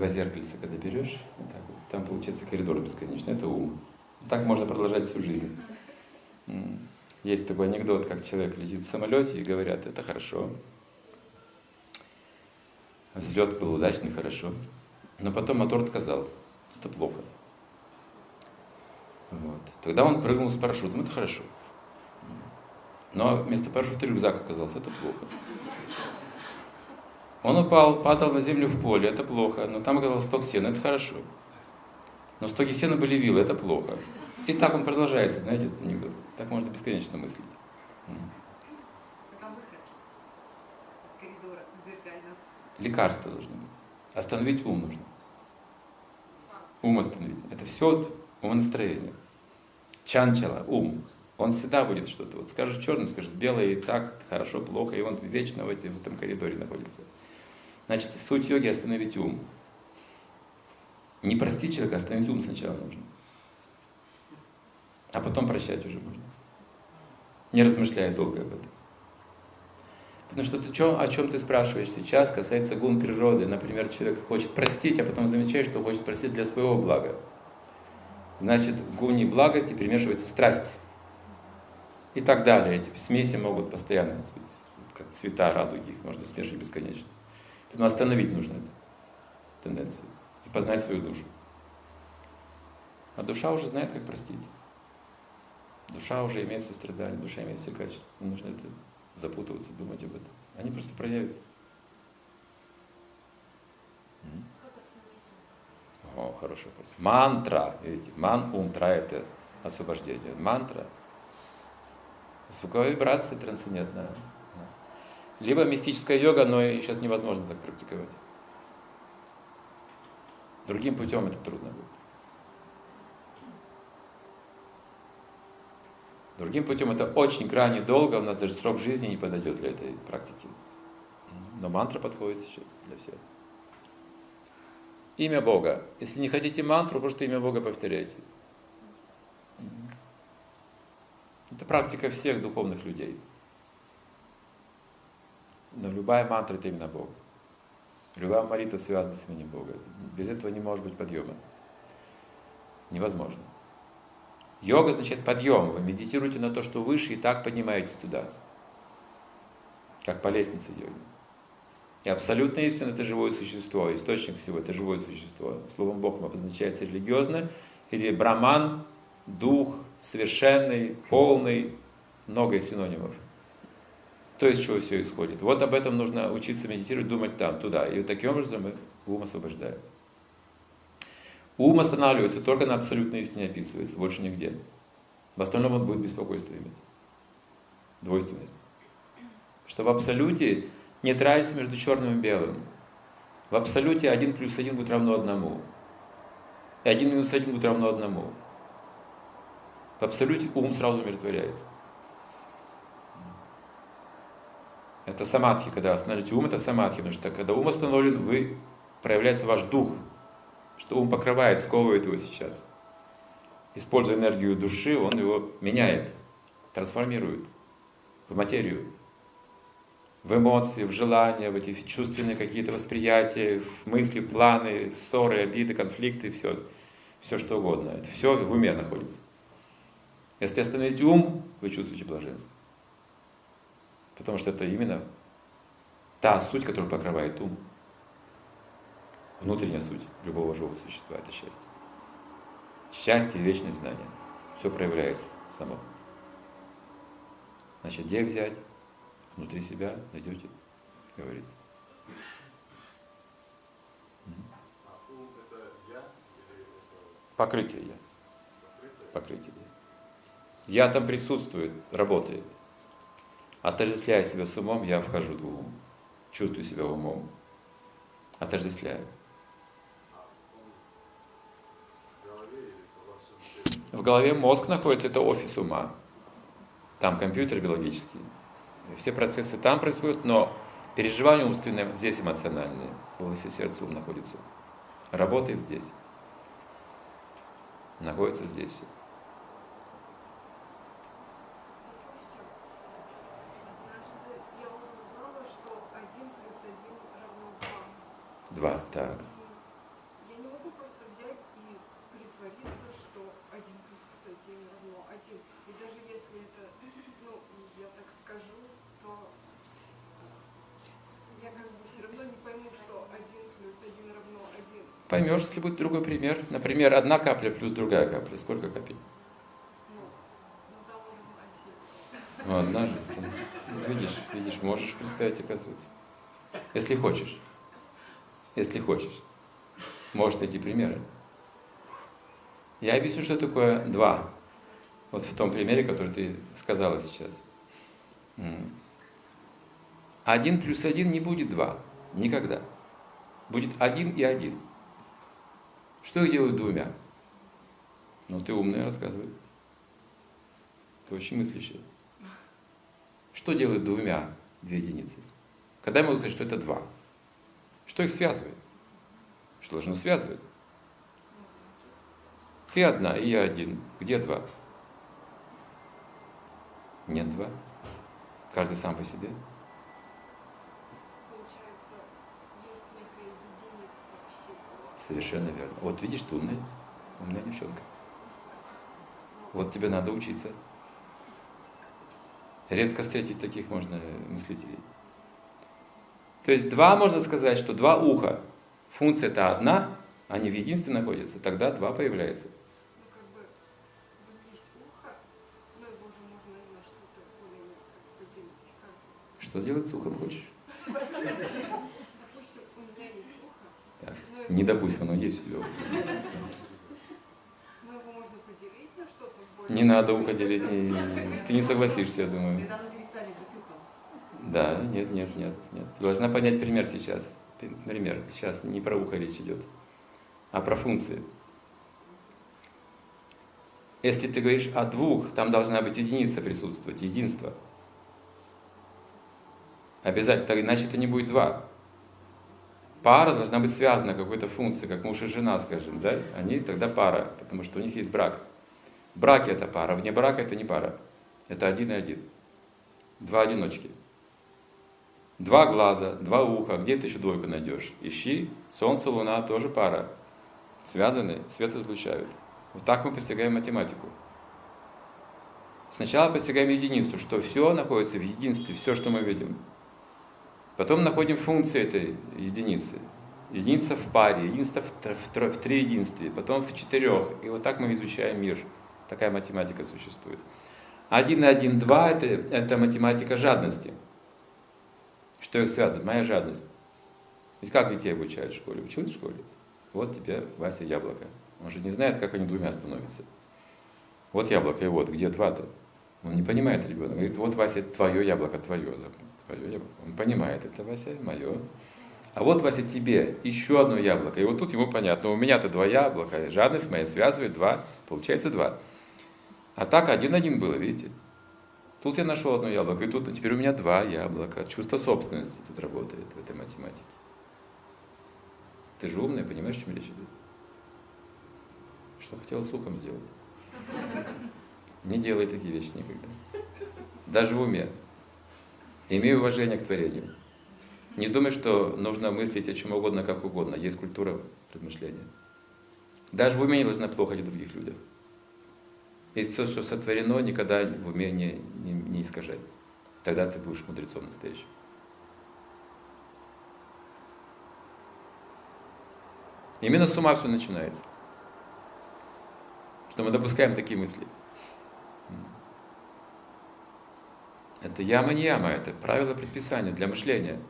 два зеркальца, когда берешь, так вот, там получается коридор бесконечный, это ум. Так можно продолжать всю жизнь. Есть такой анекдот, как человек летит в самолете и говорят, это хорошо. Взлет был удачный, хорошо. Но потом мотор отказал. Это плохо. Вот. Тогда он прыгнул с парашютом, это хорошо. Но вместо парашюта рюкзак оказался, это плохо. Он упал, падал на землю в поле, это плохо. Но там оказался сток сена, это хорошо. Но стоки сена были вилы, это плохо. И так он продолжается, знаете, этот анекдот. Так можно бесконечно мыслить. Лекарство должно быть. Остановить ум нужно. Ум остановить. Это все умонастроение. Чанчала, ум. Он всегда будет что-то. Вот скажет черный, скажет белый, и так, хорошо, плохо, и он вечно в, этом, в этом коридоре находится. Значит, суть йоги остановить ум. Не простить человека, остановить ум сначала нужно. А потом прощать уже можно. Не размышляя долго об этом. Потому что ты, о чем ты спрашиваешь сейчас, касается гун природы. Например, человек хочет простить, а потом замечает, что хочет простить для своего блага. Значит, в гуне благости перемешивается страсть. И так далее. Эти смеси могут постоянно быть, как цвета радуги, их можно смешивать бесконечно. Поэтому остановить нужно эту тенденцию и познать свою душу. А душа уже знает, как простить. Душа уже имеет сострадание, душа имеет все качества. Не нужно это запутываться, думать об этом. Они просто проявятся. О, хороший вопрос. Мантра, видите, ман, умтра это освобождение. Мантра. Звуковая вибрация трансцендентная. Либо мистическая йога, но сейчас невозможно так практиковать. Другим путем это трудно будет. Другим путем это очень крайне долго, у нас даже срок жизни не подойдет для этой практики. Но мантра подходит сейчас для всех. Имя Бога. Если не хотите мантру, просто имя Бога повторяйте. Это практика всех духовных людей. Но любая мантра это именно Бог. Любая молитва связана с именем Бога. Без этого не может быть подъема. Невозможно. Йога значит подъем. Вы медитируете на то, что выше, и так поднимаетесь туда. Как по лестнице йоги. И абсолютная истина – это живое существо, источник всего – это живое существо. Словом Бог обозначается религиозно, или браман, дух, совершенный, полный, много синонимов. То, из чего все исходит. Вот об этом нужно учиться медитировать, думать там, туда. И вот таким образом мы ум освобождаем. Ум останавливается только на абсолютной истине описывается, больше нигде. В остальном он будет беспокойство иметь. Двойственность. Что в абсолюте нет разницы между черным и белым. В абсолюте 1 плюс 1 будет равно одному. И 1 минус 1 будет равно одному. В абсолюте ум сразу умиротворяется. Это самадхи, когда остановите ум, это самадхи, потому что когда ум остановлен, вы проявляется ваш дух, что ум покрывает, сковывает его сейчас. Используя энергию души, он его меняет, трансформирует в материю, в эмоции, в желания, в эти чувственные какие-то восприятия, в мысли, планы, ссоры, обиды, конфликты, все, все что угодно. Это все в уме находится. Если остановите ум, вы чувствуете блаженство. Потому что это именно та суть, которая покрывает ум внутренняя суть любого живого существа – это счастье. Счастье и вечное знание. Все проявляется само. Значит, где взять? Внутри себя найдете, говорится. Покрытие я. Покрытие я. Я там присутствует, работает. Отождествляя себя с умом, я вхожу в ум. Чувствую себя умом. Отождествляю. В голове мозг находится, это офис ума. Там компьютер биологический. Все процессы там происходят, но переживание умственное здесь эмоциональное. В области сердца ум находится. Работает здесь. Находится здесь Два, так. Я не могу просто взять и притвориться, что один плюс один равно один. И даже если это, ну, я так скажу, то э, я как бы все равно не пойму, что один плюс один равно один. Поймешь, если будет другой пример. Например, одна капля плюс другая капля. Сколько капель? Ну, ну да, один. Ну, одна же. Ну, видишь, видишь, можешь представить, оказывается. Если хочешь. Если хочешь. Можешь найти примеры. Я объясню, что такое два. Вот в том примере, который ты сказала сейчас. Один плюс один не будет два. Никогда. Будет один и один. Что их делают двумя? Ну, ты умная, рассказывай. Ты очень мыслящая. Что делают двумя две единицы? Когда я могу сказать, что это два? Что их связывает? Что должно связывать? Ты одна, и я один. Где два? Нет два. Каждый сам по себе. Совершенно верно. Вот видишь, ты умная, умная девчонка. Вот тебе надо учиться. Редко встретить таких можно мыслителей. То есть два, можно сказать, что два уха. Функция это одна, они в единстве находятся, тогда два появляется. Что сделать с ухом хочешь? Так. Не допустим, оно есть все. Не надо ухо делить, не, ты не согласишься, я думаю. Да, нет, нет, нет, нет. Должна понять пример сейчас. Пример. Сейчас не про ухо речь идет, а про функции. Если ты говоришь о двух, там должна быть единица присутствовать, единство. Обязательно, иначе это не будет два. Пара должна быть связана какой-то функцией, как муж и жена, скажем, да? Они тогда пара, потому что у них есть брак. В браке это пара, вне брака это не пара. Это один и один. Два одиночки. Два глаза, два уха, где ты еще двойку найдешь? Ищи, солнце, луна тоже пара. Связаны, свет излучают. Вот так мы постигаем математику. Сначала постигаем единицу, что все находится в единстве, все, что мы видим. Потом находим функции этой единицы. Единица в паре, единство в, в, в, в три единстве, потом в четырех. И вот так мы изучаем мир. Такая математика существует. Один и один, два – это, это математика жадности. Что их связывает? Моя жадность. Ведь как детей обучают в школе? Училась в школе? Вот тебе, Вася, яблоко. Он же не знает, как они двумя становятся. Вот яблоко, и вот, где два-то? Он не понимает ребенок. Говорит, вот, Вася, твое яблоко, твое твое яблоко. Он понимает, это Вася, мое. А вот, Вася, тебе еще одно яблоко. И вот тут ему понятно, у меня-то два яблока, жадность моя связывает два, получается два. А так один-один было, видите? Тут я нашел одно яблоко, и тут теперь у меня два яблока. Чувство собственности тут работает в этой математике. Ты же умный, понимаешь, о чем речь идет? Что хотел ухом сделать? Не делай такие вещи никогда. Даже в уме. Имей уважение к творению. Не думай, что нужно мыслить о чем угодно, как угодно. Есть культура размышления. Даже в уме не должна плохо о других людях. И все, что сотворено, никогда в уме не, не, не искажай. Тогда ты будешь мудрецом настоящим. Именно с ума все начинается. Что мы допускаем такие мысли. Это яма не яма, это правило предписания для мышления.